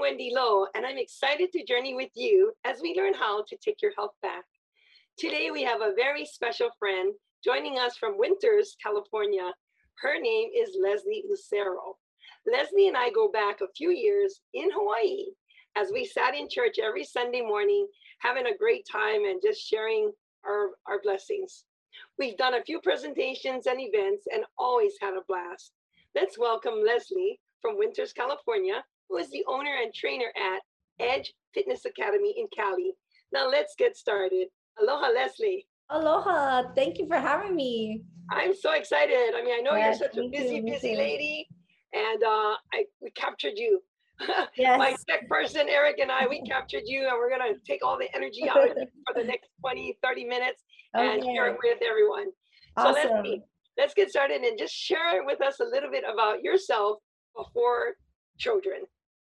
Wendy Lowe, and I'm excited to journey with you as we learn how to take your health back. Today, we have a very special friend joining us from Winters, California. Her name is Leslie Lucero. Leslie and I go back a few years in Hawaii as we sat in church every Sunday morning, having a great time and just sharing our, our blessings. We've done a few presentations and events and always had a blast. Let's welcome Leslie from Winters, California, who is the owner and trainer at Edge Fitness Academy in Cali. Now let's get started. Aloha, Leslie. Aloha. Thank you for having me. I'm so excited. I mean, I know yes, you're such a busy, too, busy lady, and uh, I we captured you. Yes. My tech person, Eric, and I, we captured you, and we're going to take all the energy out of you for the next 20, 30 minutes and share it with everyone. Awesome. So let's, let's get started and just share with us a little bit about yourself before children.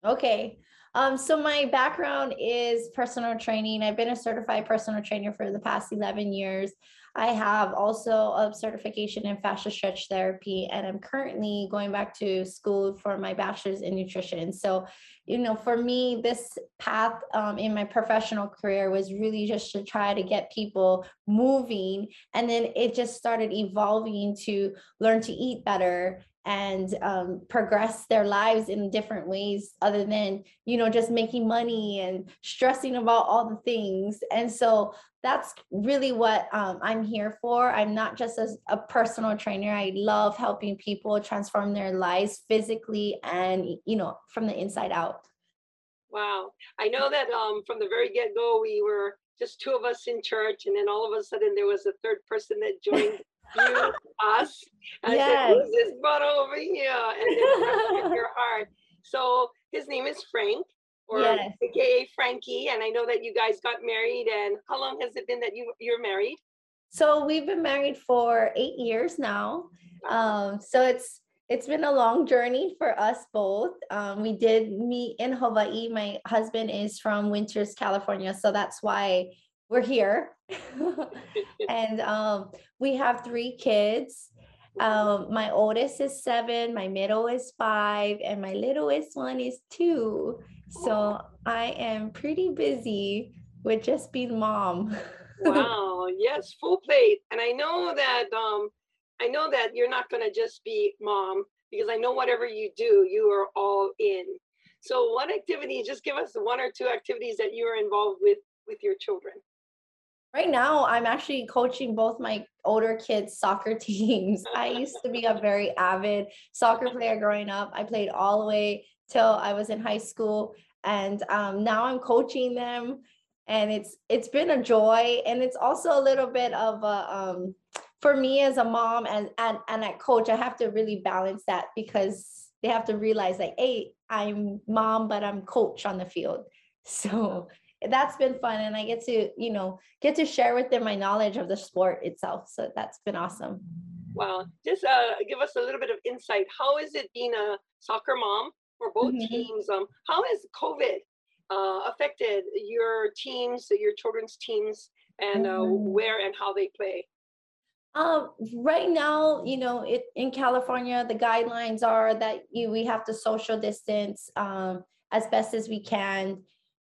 Okay. Um, so my background is personal training. I've been a certified personal trainer for the past 11 years. I have also a certification in fascia stretch therapy, and I'm currently going back to school for my bachelor's in nutrition. So, you know, for me, this path um, in my professional career was really just to try to get people moving. And then it just started evolving to learn to eat better and um, progress their lives in different ways other than you know just making money and stressing about all the things. And so that's really what um, i'm here for. I'm not just a, a personal trainer. I love helping people transform their lives physically and you know from the inside out. Wow. I know that um, from the very get-go we were just two of us in church and then all of a sudden there was a third person that joined you, us. And yes. I said, who's this butt over here? And then your heart. So his name is Frank, or yes. AKA Frankie. And I know that you guys got married. And how long has it been that you you're married? So we've been married for eight years now. Um, so it's it's been a long journey for us both. Um, we did meet in Hawaii. My husband is from Winters, California, so that's why we're here. and um, we have three kids. Um, my oldest is seven, my middle is five, and my littlest one is two. So I am pretty busy with just being mom. wow, yes, full plate. And I know that um, I know that you're not gonna just be mom because I know whatever you do, you are all in. So what activity, just give us one or two activities that you are involved with with your children. Right now, I'm actually coaching both my older kids' soccer teams. I used to be a very avid soccer player growing up. I played all the way till I was in high school, and um, now I'm coaching them, and it's it's been a joy, and it's also a little bit of a um, for me as a mom and and and a coach. I have to really balance that because they have to realize like, hey, I'm mom, but I'm coach on the field. So that's been fun and i get to you know get to share with them my knowledge of the sport itself so that's been awesome. Wow just uh, give us a little bit of insight. How is it being a soccer mom for both mm-hmm. teams? Um, how has covid uh, affected your teams your children's teams and uh, mm-hmm. where and how they play? Um, right now, you know, it in California, the guidelines are that you we have to social distance um, as best as we can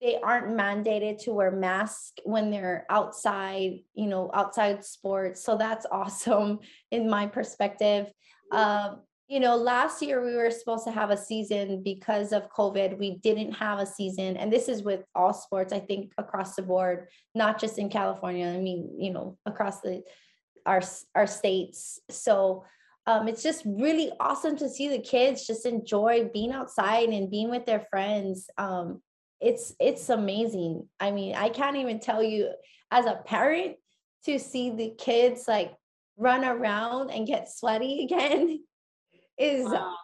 they aren't mandated to wear masks when they're outside, you know, outside sports. So that's awesome in my perspective. Um, you know, last year we were supposed to have a season because of COVID. We didn't have a season. And this is with all sports, I think, across the board, not just in California. I mean, you know, across the our our states. So um, it's just really awesome to see the kids just enjoy being outside and being with their friends. Um, it's it's amazing i mean i can't even tell you as a parent to see the kids like run around and get sweaty again is wow.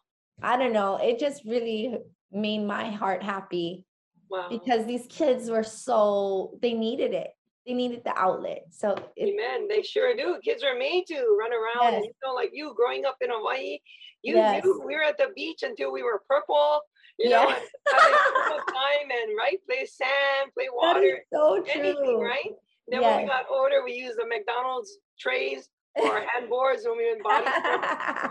Uh, i don't know it just really made my heart happy wow. because these kids were so they needed it they needed the outlet so it, amen they sure do kids are made to run around yes. and you know like you growing up in hawaii you, yes. you we were at the beach until we were purple you yeah. know, time and right, play sand, play water, so anything, right? Then yes. when we got older, we used the McDonald's trays or hand boards when we were in body,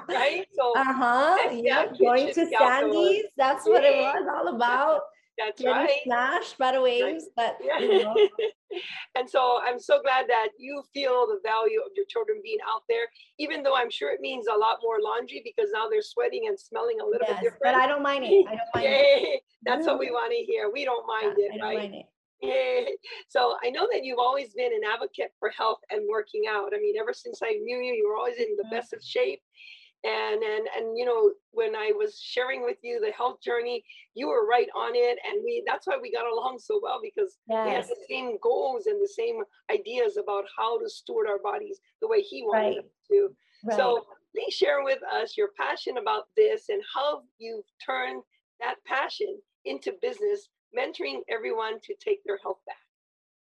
right? So uh-huh. Yeah, going to Sandy's, that's what it was all about. That's getting right. smashed by the waves. But Yeah. you know, and so I'm so glad that you feel the value of your children being out there, even though I'm sure it means a lot more laundry because now they're sweating and smelling a little yes, bit different. but. I don't mind it. I don't mind it. That's what we want to hear. We don't Yeah, mind it, I don't right? mind it. So I know that you've always been an advocate for health and working out. I mean, ever since I knew you, you were always in the Mhm. best of shape. And and and you know, when I was sharing with you the health journey, you were right on it. And we that's why we got along so well because we had the same goals and the same ideas about how to steward our bodies the way he wanted Right. to. Right. So please share with us your passion about this and how you've turned that passion into business, mentoring everyone to take their health back.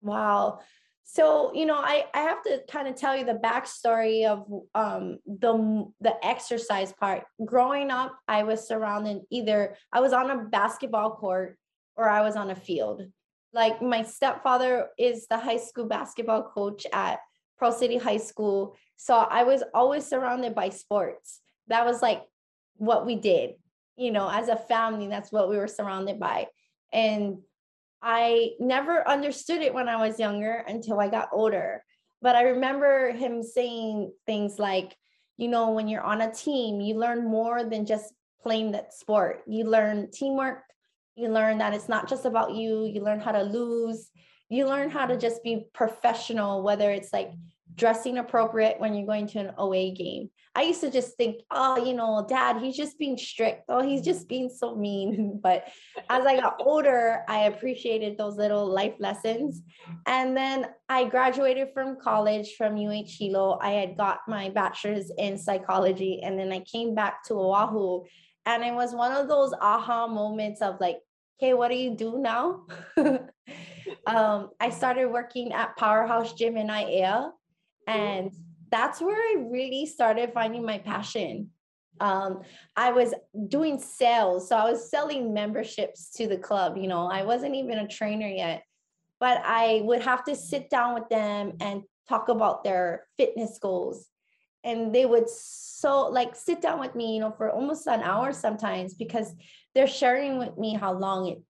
Wow. So, you know, I, I have to kind of tell you the backstory of um, the, the exercise part. Growing up, I was surrounded either, I was on a basketball court or I was on a field. Like my stepfather is the high school basketball coach at Pearl City High School. So I was always surrounded by sports. That was like what we did, you know, as a family, that's what we were surrounded by. And I never understood it when I was younger until I got older. But I remember him saying things like, you know, when you're on a team, you learn more than just playing that sport. You learn teamwork. You learn that it's not just about you. You learn how to lose. You learn how to just be professional, whether it's like dressing appropriate when you're going to an away game. I used to just think, oh, you know, dad, he's just being strict. Oh, he's just being so mean. But as I got older, I appreciated those little life lessons. And then I graduated from college from UH Hilo. I had got my bachelor's in psychology. And then I came back to Oahu. And it was one of those aha moments of like, okay, what do you do now? um, I started working at Powerhouse Gym in Aiea. And that's where I really started finding my passion. Um, I was doing sales. So I was selling memberships to the club. You know, I wasn't even a trainer yet, but I would have to sit down with them and talk about their fitness goals. And they would so like sit down with me, you know, for almost an hour sometimes because they're sharing with me how long it,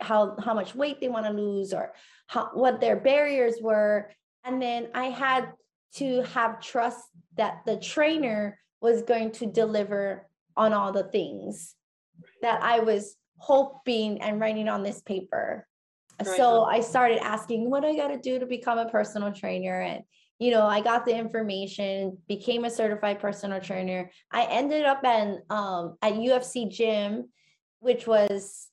how how much weight they want to lose or how what their barriers were. And then I had to have trust that the trainer was going to deliver on all the things that I was hoping and writing on this paper. Right. So I started asking what I got to do to become a personal trainer. And, you know, I got the information, became a certified personal trainer. I ended up at, um, at UFC Gym, which was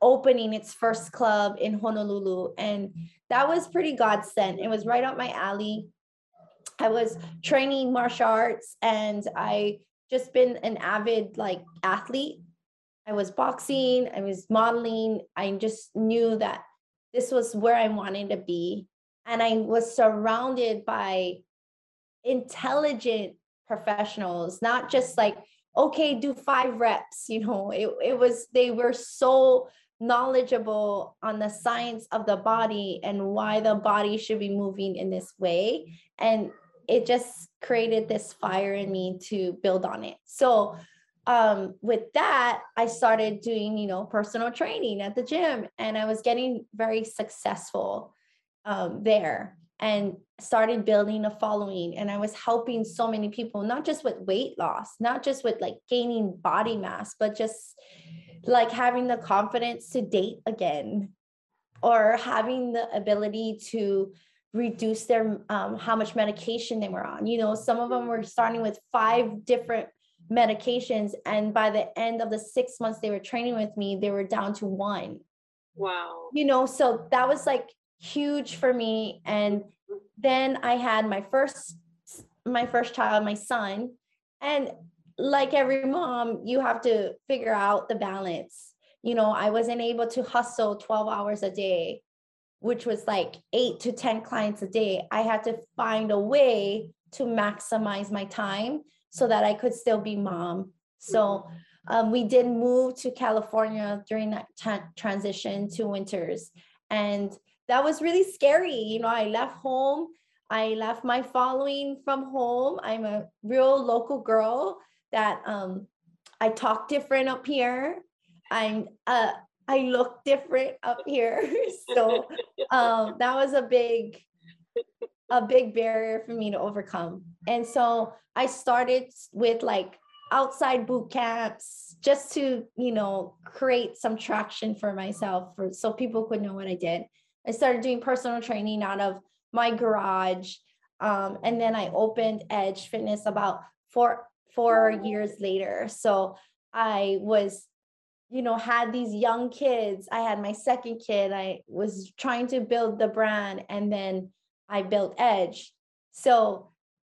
opening its first club in Honolulu. And that was pretty godsend. It was right up my alley. I was training martial arts and I just been an avid like athlete. I was boxing, I was modeling. I just knew that this was where I wanted to be. And I was surrounded by intelligent professionals, not just like, okay, do five reps. You know, it, it was, they were so knowledgeable on the science of the body and why the body should be moving in this way. And it just created this fire in me to build on it. So um with that i started doing you know personal training at the gym and i was getting very successful um there and started building a following and i was helping so many people not just with weight loss not just with like gaining body mass but just like having the confidence to date again or having the ability to reduce their um, how much medication they were on. You know some of them were starting with five different medications and by the end of the six months they were training with me they were down to one. Wow. you know so that was like huge for me and then i had my first my first child my son and like every mom you have to figure out the balance. You know i wasn't able to hustle 12 hours a day which was like 8 to 10 clients a day i had to find a way to maximize my time so that i could still be mom so um, we did move to California during that ta- transition to winters. And that was really scary. You know, I left home, I left my following from home. I'm a real local girl that um, I talk different up here. I'm uh, I look different up here. so um, that was a big, a big barrier for me to overcome. And so I started with like outside boot camps just to, you know, create some traction for myself for so people could know what I did. I started doing personal training out of my garage. Um, and then I opened Edge Fitness about four four years later. So I was, you know, had these young kids. I had my second kid. I was trying to build the brand, and then I built Edge. So,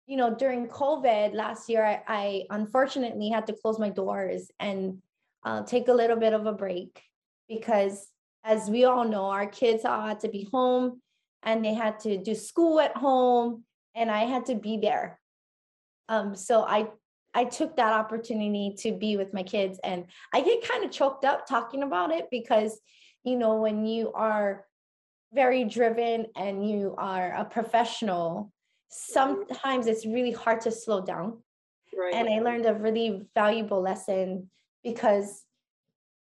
you know, during COVID last year, I, I unfortunately had to close my doors and uh, take a little bit of a break because, as we all know, our kids all had to be home and they had to do school at home and I had to be there. Um, so I I took that opportunity to be with my kids and I get kind of choked up talking about it because you know when you are very driven and you are a professional sometimes it's really hard to slow down. Right. and I learned a really valuable lesson because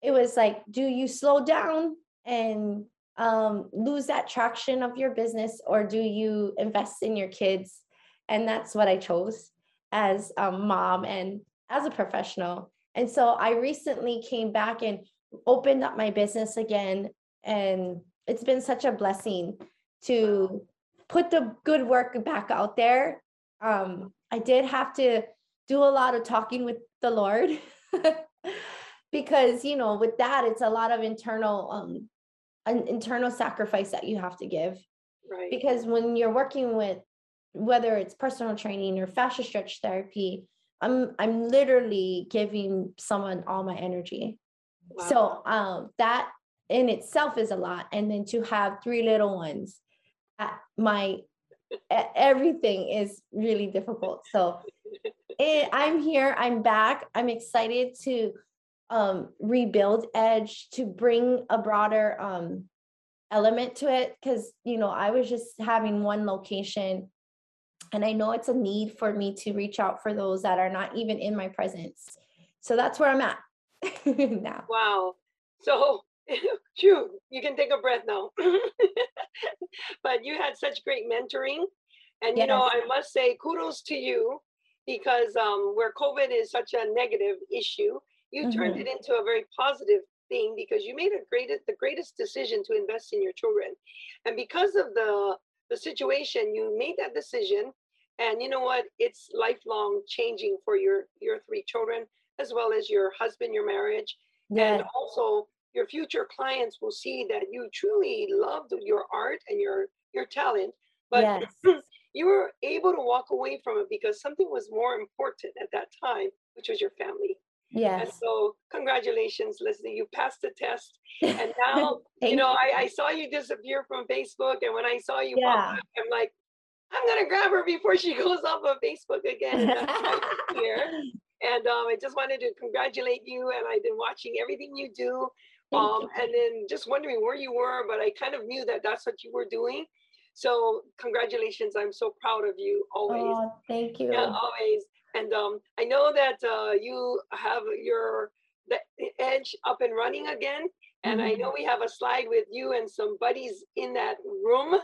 it was like do you slow down and um, lose that traction of your business or do you invest in your kids? And that's what i chose as a mom and as a professional and so i recently came back and opened up my business again and it's been such a blessing to put the good work back out there um, i did have to do a lot of talking with the lord because you know with that it's a lot of internal um, an internal sacrifice that you have to give. Right. Because when you're working with whether it's personal training or fascia stretch therapy, I'm I'm literally giving someone all my energy. Wow. So um that in itself is a lot. And then to have three little ones, my everything is really difficult. So it, I'm here, I'm back. I'm excited to um, rebuild Edge to bring a broader um, element to it because you know I was just having one location, and I know it's a need for me to reach out for those that are not even in my presence. So that's where I'm at now. Wow. So Phew, you can take a breath now. but you had such great mentoring. And, you know, I must say kudos to you because um, where COVID is such a negative issue, you mm-hmm. turned it into a very positive thing because you made a great the greatest decision to invest in your children and because of the the situation you made that decision and you know what it's lifelong changing for your your three children as well as your husband your marriage yes. and also your future clients will see that you truly loved your art and your your talent but yes. you were able to walk away from it because something was more important at that time which was your family Yes. And so congratulations, Leslie, you passed the test. And now, you know, I, I, saw you disappear from Facebook. And when I saw you yeah. pop up, I'm like, I'm gonna grab her before she goes off of Facebook again. And here. And um, I just wanted to congratulate you. And I've been watching everything you do. Um, you. and then just wondering where you were, but I kind of knew that that's what you were doing. So congratulations. I'm so proud of you always. Oh, thank you. Yeah, always. And um, I know that uh, you have your the edge up and running again. And mm-hmm. I know we have a slide with you and some buddies in that room.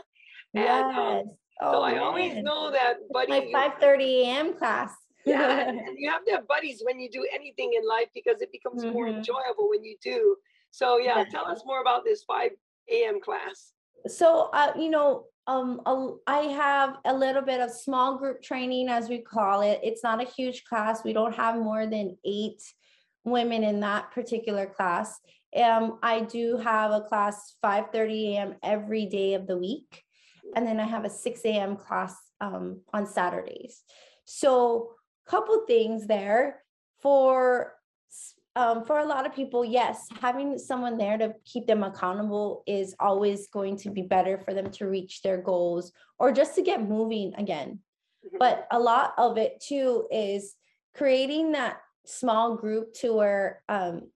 And, yes. Um, oh, so I man. always know that buddy. My 5:30 a.m. class. yeah, and you have to have buddies when you do anything in life because it becomes mm-hmm. more enjoyable when you do. So yeah, yes. tell us more about this 5 a.m. class. So uh, you know, um a, I have a little bit of small group training as we call it. It's not a huge class. We don't have more than eight women in that particular class. Um i do have a class 5 30 a.m every day of the week and then i have a 6 a.m class um, on saturdays. So couple things there. For um, for a lot of people, yes, having someone there to keep them accountable is always going to be better for them to reach their goals or just to get moving again. Mm-hmm. But a lot of it too is creating that small group to where um,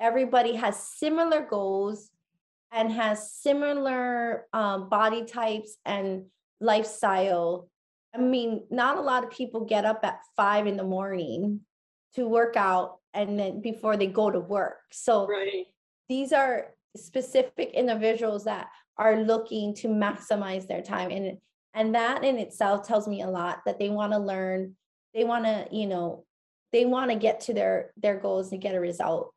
everybody has similar goals and has similar um, body types and lifestyle. I mean, not a lot of people get up at five in the morning to work out and then before they go to work. So right. these are specific individuals that are looking to maximize their time and and that in itself tells me a lot that they want to learn they want to you know they want to get to their their goals and get a result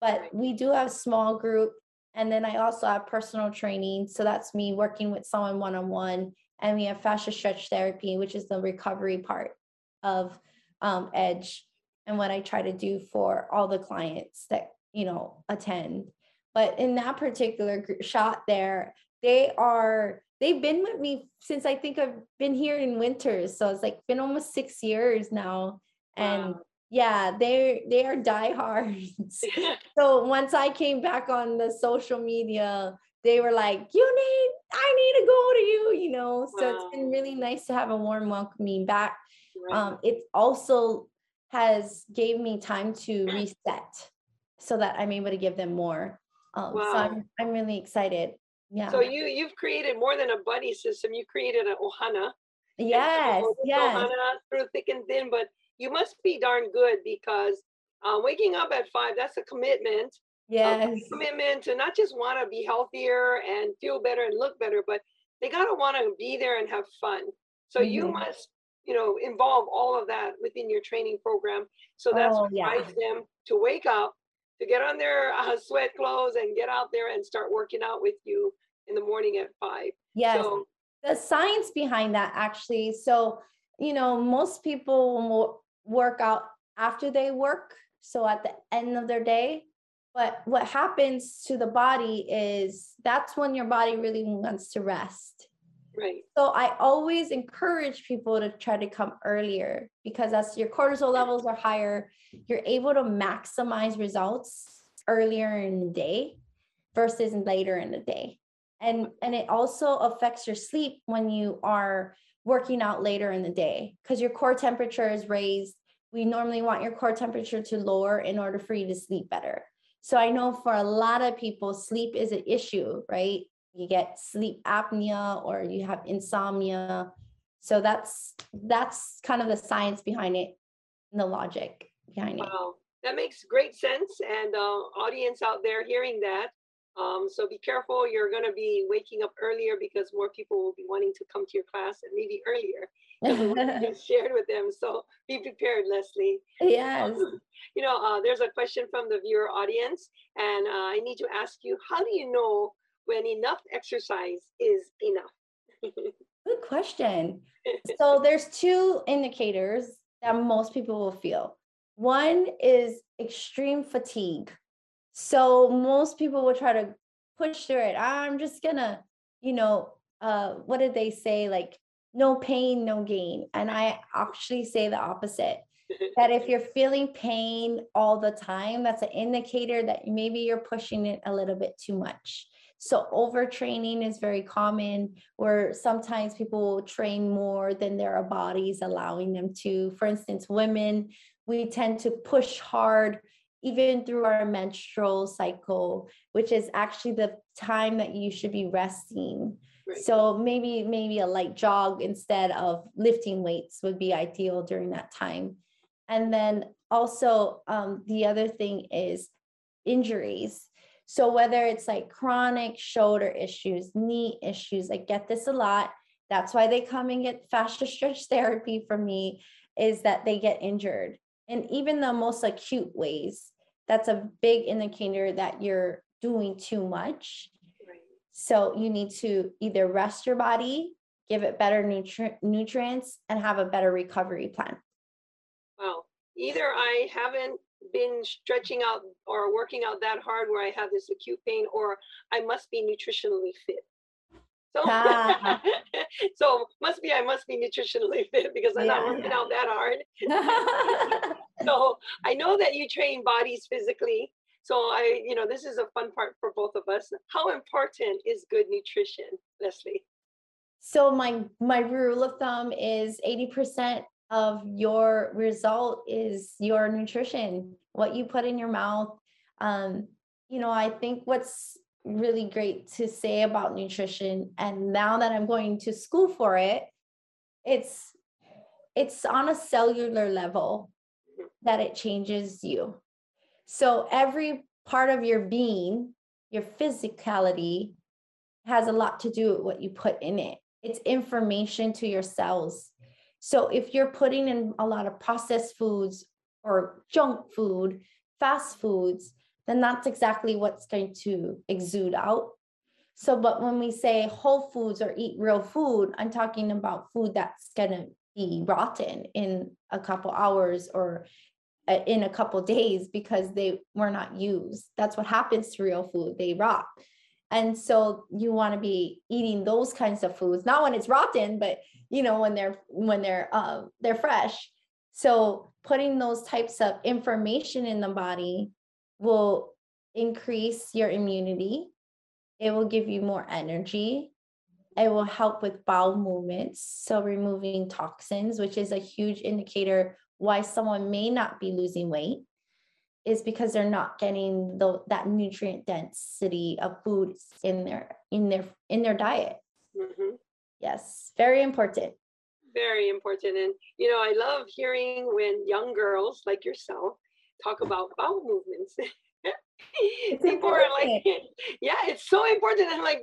but Right. we do have small group and then i also have personal training so that's me working with someone one-on-one and we have fascia stretch therapy which is the recovery part of um, edge and what i try to do for all the clients that you know attend. But in that particular shot there they are they've been with me since i think i've been here in winters so it's like been almost six years now and Wow. yeah they they are diehards. So once i came back on the social media they were like you need i need to go to you you know? So it's been really nice to have a warm welcoming back. Right. um, it also has gave me time to reset so that i'm able to give them more um, so I'm, I'm really excited yeah So you you've created more than a buddy system. You created an ohana. yes yes Ohana through thick and thin, but you must be darn good because uh, waking up at five, that's a commitment. a yes commitment to not just want to be healthier and feel better and look better, but they gotta want to be there and have fun. So you Mhm. must, you know, involve all of that within your training program. So that's Oh, what yeah. drives them to wake up, to get on their uh, sweat clothes and get out there and start working out with you in the morning at five. yes So the science behind that actually so you know most people work out after they work so at the end of their day but what happens to the body is that's when your body really wants to rest right, so i always encourage people to try to come earlier because as your cortisol levels are higher you're able to maximize results earlier in the day versus later in the day. And and it also affects your sleep when you are working out later in the day because your core temperature is raised. We normally want your core temperature to lower in order for you to sleep better. So i know for a lot of people sleep is an issue right you get sleep apnea or you have insomnia so that's that's kind of the science behind it and the logic behind it wow, that makes great sense. And uh, audience out there hearing that, um, so be careful. You're going to be waking up earlier because more people will be wanting to come to your class and maybe earlier because of what you just shared with them. So be prepared, Leslie. yes You know, uh, there's a question from the viewer audience, and uh, I need to ask you: How do you know when enough exercise is enough? Good question. So there's two indicators that most people will feel. One is extreme fatigue. So most people will try to push through it. I'm just gonna, you know, uh, what did they say? Like no pain, no gain. And I actually say the opposite. That if you're feeling pain all the time, that's an indicator that maybe you're pushing it a little bit too much. So overtraining is very common where sometimes people train more than their bodies allowing them to. For instance, women, we tend to push hard even through our menstrual cycle, which is actually the time that you should be resting. Right. So maybe maybe a light jog instead of lifting weights would be ideal during that time. And then also um, the other thing is injuries. So whether it's like chronic shoulder issues, knee issues, I get this a lot. That's why they come and get fascia stretch therapy from me is that they get injured. And even the most acute ways, that's a big indicator that you're doing too much. Right. So you need to either rest your body, give it better nutri- nutrients, and have a better recovery plan. Wow. Either I haven't been stretching out or working out that hard where I have this acute pain, or I must be nutritionally fit. So, Ah. so must be I must be nutritionally fit because I'm not Yeah. working out that hard. So I know that you train bodies physically. So I, you know, this is a fun part for both of us. How important is good nutrition, Leslie? so my my rule of thumb is 80% of your result is your nutrition, what you put in your mouth. Um, you know, I think what's really great to say about nutrition, and now that I'm going to school for it, it's it's on a cellular level that it changes you. So every part of your being, your physicality has a lot to do with what you put in it. It's information to your cells. So if you're putting in a lot of processed foods or junk food, fast foods, then that's exactly what's going to exude out. So, but when we say whole foods or eat real food, I'm talking about food that's going to be rotten in a couple hours or uh, in a couple days because they were not used. That's what happens to real food, they rot. And so you want to be eating those kinds of foods, not when it's rotten, but you know when they're when they're uh, they're fresh. So putting those types of information in the body will increase your immunity. It will give you more energy. It will help with bowel movements. So removing toxins, which is a huge indicator why someone may not be losing weight is because they're not getting the that nutrient density of foods in their in their in their diet. Mm-hmm. Yes, very important. Very important. And you know, I love hearing when young girls like yourself talk about bowel movements. People are like, yeah, it's so important. I'm like,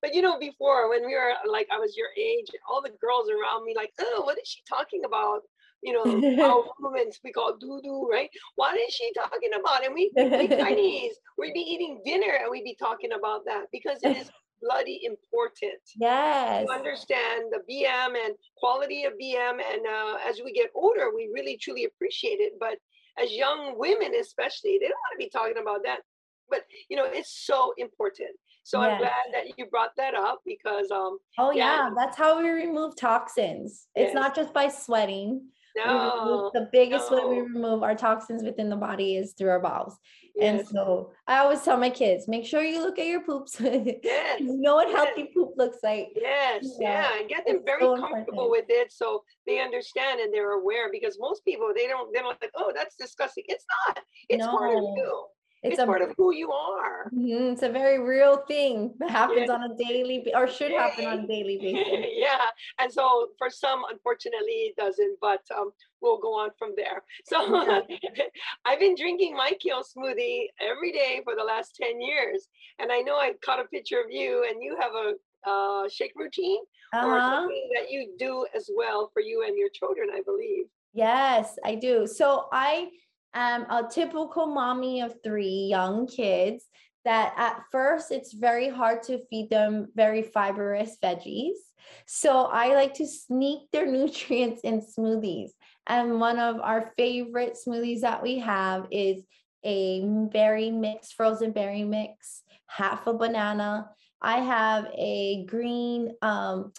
but you know, before when we were like, I was your age, all the girls around me, like, oh, what is she talking about? You know, our movements we call doo doo, right? What is she talking about? And we, we Chinese, we'd be eating dinner and we'd be talking about that because it is bloody important. Yes. To understand the BM and quality of BM. And uh, as we get older, we really truly appreciate it. But as young women, especially, they don't want to be talking about that. But you know, it's so important. So yes. I'm glad that you brought that up because um oh yeah, yeah that's how we remove toxins. Yes. It's not just by sweating. No, the biggest no. way we remove our toxins within the body is through our bowels. Yes. And so I always tell my kids, make sure you look at your poops. Yes. you know what yes. healthy poop looks like. Yes. Yeah. yeah. And get them very so comfortable important. with it so they understand and they're aware because most people they don't they're like, oh, that's disgusting. It's not. It's no. part of you it's, it's a, part of who you are. Mm-hmm, it's a very real thing that happens yeah. on a daily or should happen on a daily basis. yeah, and so for some, unfortunately, it doesn't. But um, we'll go on from there. So. I've been drinking my kale smoothie every day for the last ten years, and I know I caught a picture of you, and you have a uh, shake routine uh-huh. or something that you do as well for you and your children, I believe. Yes, I do. So I am a typical mommy of three young kids that at first it's very hard to feed them very fibrous veggies. So I like to sneak their nutrients in smoothies. And one of our favorite smoothies that we have is a berry mix, frozen berry mix, half a banana. I have a green um,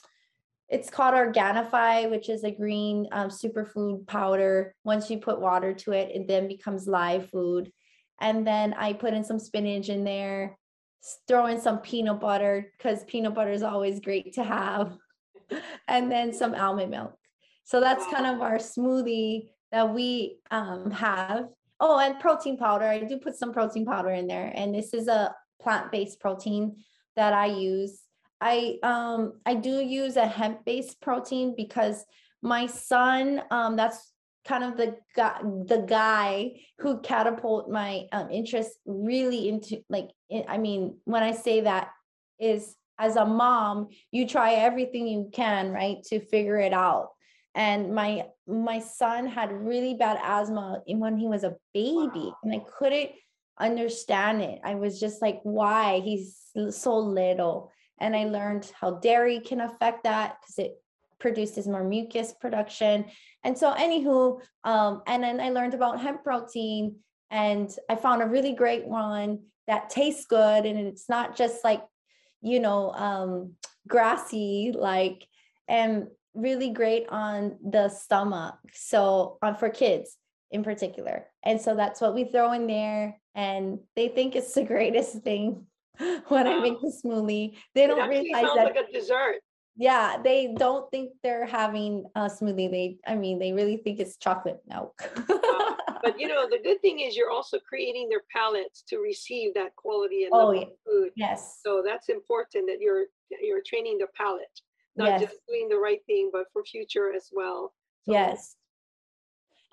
it's called Organifi, which is a green um, superfood powder. Once you put water to it, it then becomes live food. And then I put in some spinach in there, throw in some peanut butter because peanut butter is always great to have, and then some almond milk. So that's kind of our smoothie that we um, have. Oh, and protein powder. I do put some protein powder in there. And this is a plant based protein that I use I um I do use a hemp-based protein because my son um that's kind of the guy the guy who catapult my um, interest really into like i mean when i say that is as a mom you try everything you can right to figure it out. And my my son had really bad asthma when he was a baby and i couldn't understand it. I was just like why? He's so little and I learned how dairy can affect that because it produces more mucus production. And so, anywho, um, and then I learned about hemp protein, and I found a really great one that tastes good, and it's not just like, you know, um, grassy, like, and really great on the stomach. So, on for kids in particular. And so that's what we throw in there, and they think it's the greatest thing when I make the smoothie. They don't realize that like a dessert. Yeah, they don't think they're having a smoothie. They, I mean, they really think it's chocolate milk. uh, but you know, the good thing is you're also creating their palates to receive that quality and oh, yeah. food. Yes. So that's important that you're you're training the palate, not yes. just doing the right thing, but for future as well. So, yes.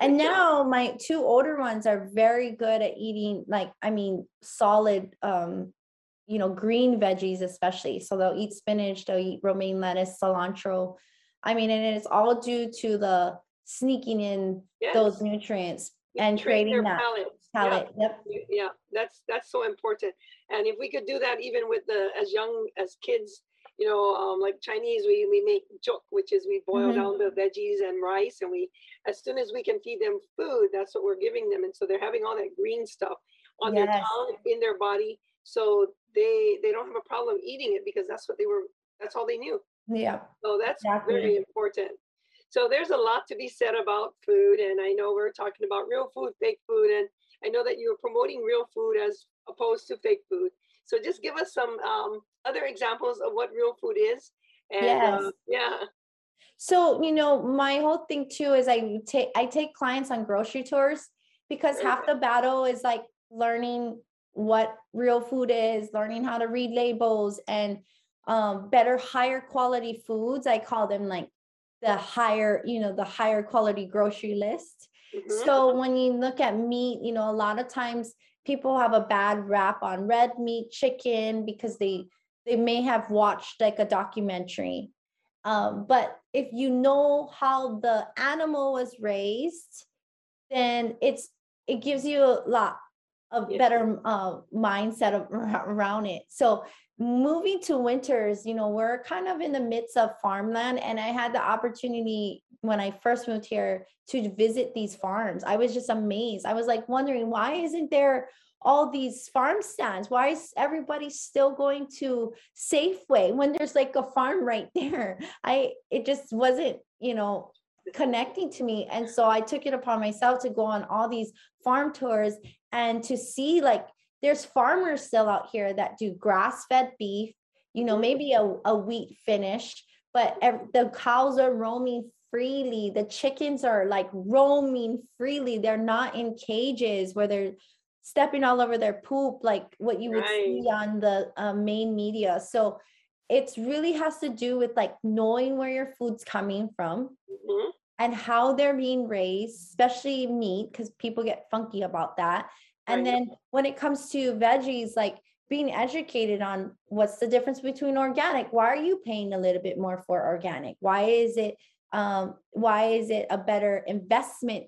And now my two older ones are very good at eating like, I mean, solid um, you know, green veggies especially. So they'll eat spinach, they'll eat romaine lettuce, cilantro. I mean, and it's all due to the sneaking in those nutrients You and creating that palates. Yeah. palate. Yep. Yeah, that's, that's so important. And if we could do that even with the, as young as kids, you know, um, like Chinese, we, we make jok, which is we boil Mhm. down the veggies and rice and we, as soon as we can feed them food, that's what we're giving them. And so they're having all that green stuff on their tongue, in their body. So they, they don't have a problem eating it because that's what they were, that's all they knew. Yeah. So that's very important. So there's a lot to be said about food, and I know we're talking about real food, fake food, and I know that you're promoting real food as opposed to fake food. So just give us some um, other examples of what real food is. And uh, Yes. yeah, So, you know, my whole thing too is I take I take clients on grocery tours because half the battle is like learning what real food is, learning how to read labels and um better higher quality foods. I call them like the higher, you know, the higher quality grocery list. mhm, So when you look at meat, you know, a lot of times people have a bad rap on red meat, chicken because they they may have watched like a documentary. Um, but if you know how the animal was raised, then it's it gives you a lot Yeah. better uh, mindset of, around it. So moving to winters, you know, we're kind of in the midst of farmland, and I had the opportunity when I first moved here to visit these farms. I was just amazed. I was like wondering why isn't there all these farm stands? Why is everybody still going to Safeway when there's like a farm right there? I it just wasn't, you know, connecting to me. And so I took it upon myself to go on all these farm tours and to see like there's farmers still out here that do grass-fed beef, you know, maybe a, a wheat finish, but the cows are roaming freely. The chickens are like roaming freely. They're not in cages where they're stepping all over their poop, like what you would see on the uh, main media. So it's really has to do with like knowing where your food's coming from mhm, and how they're being raised, especially meat, because people get funky about that. And Right. then when it comes to veggies, like being educated on what's the difference between organic. Why are you paying a little bit more for organic? Why is it um why is it a better investment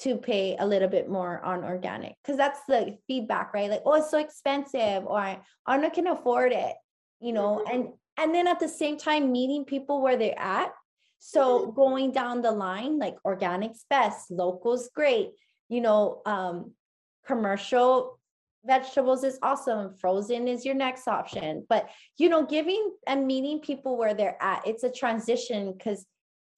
to pay a little bit more on organic? Because that's the feedback, right? Like, oh, it's so expensive, or I'm not gonna afford it, you know, Mhm. and and then at the same time meeting people where they're at so going down the line, like organic's best, local's great, you know, um, commercial vegetables is awesome, frozen is your next option. But you know, giving and meeting people where they're at, it's a transition because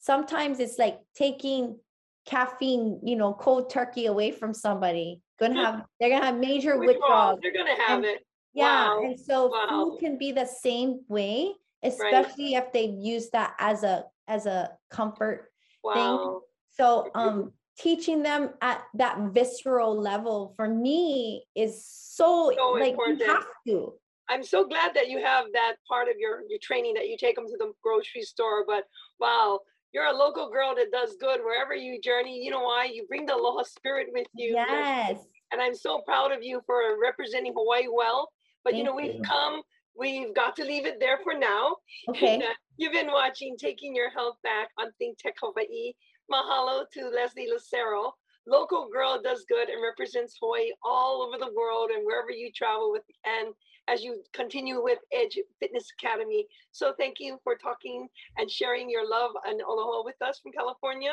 sometimes it's like taking caffeine, you know, cold turkey away from somebody. Gonna have they're gonna have major Withdrawals. They're gonna have And- it. Yeah, Wow, and so wow. food can be the same way, especially if they use that as a as a comfort. Wow. So Mhm. um teaching them at that visceral level for me is so So like important. you have to. I'm so glad that you have that part of your, your training that you take them to the grocery store. But wow, you're a local girl that does good wherever you journey. You know why? You bring the aloha spirit with you. Yes. And I'm so proud of you for representing Hawaii well. But you know, we've you. come, we've got to leave it there for now. Okay. Uh, you've been watching Taking Your Health Back on Think Tech Hawaii. Mahalo to Leslie Lucero. Local girl does good and represents Hawaii all over the world and wherever you travel with and as you continue with Edge Fitness Academy. So thank you for talking and sharing your love and aloha with us from California.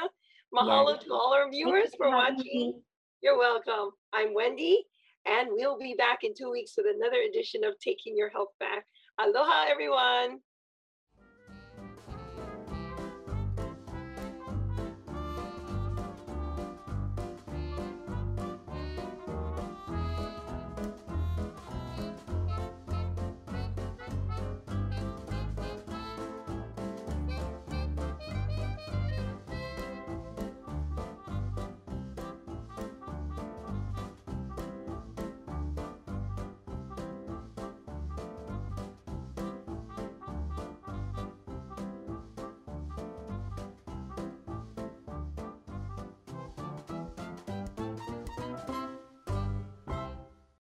Mahalo to all our viewers for watching. me. You're welcome. I'm Wendy, and we'll be back in two weeks with another edition of Taking Your Health Back. Aloha, everyone.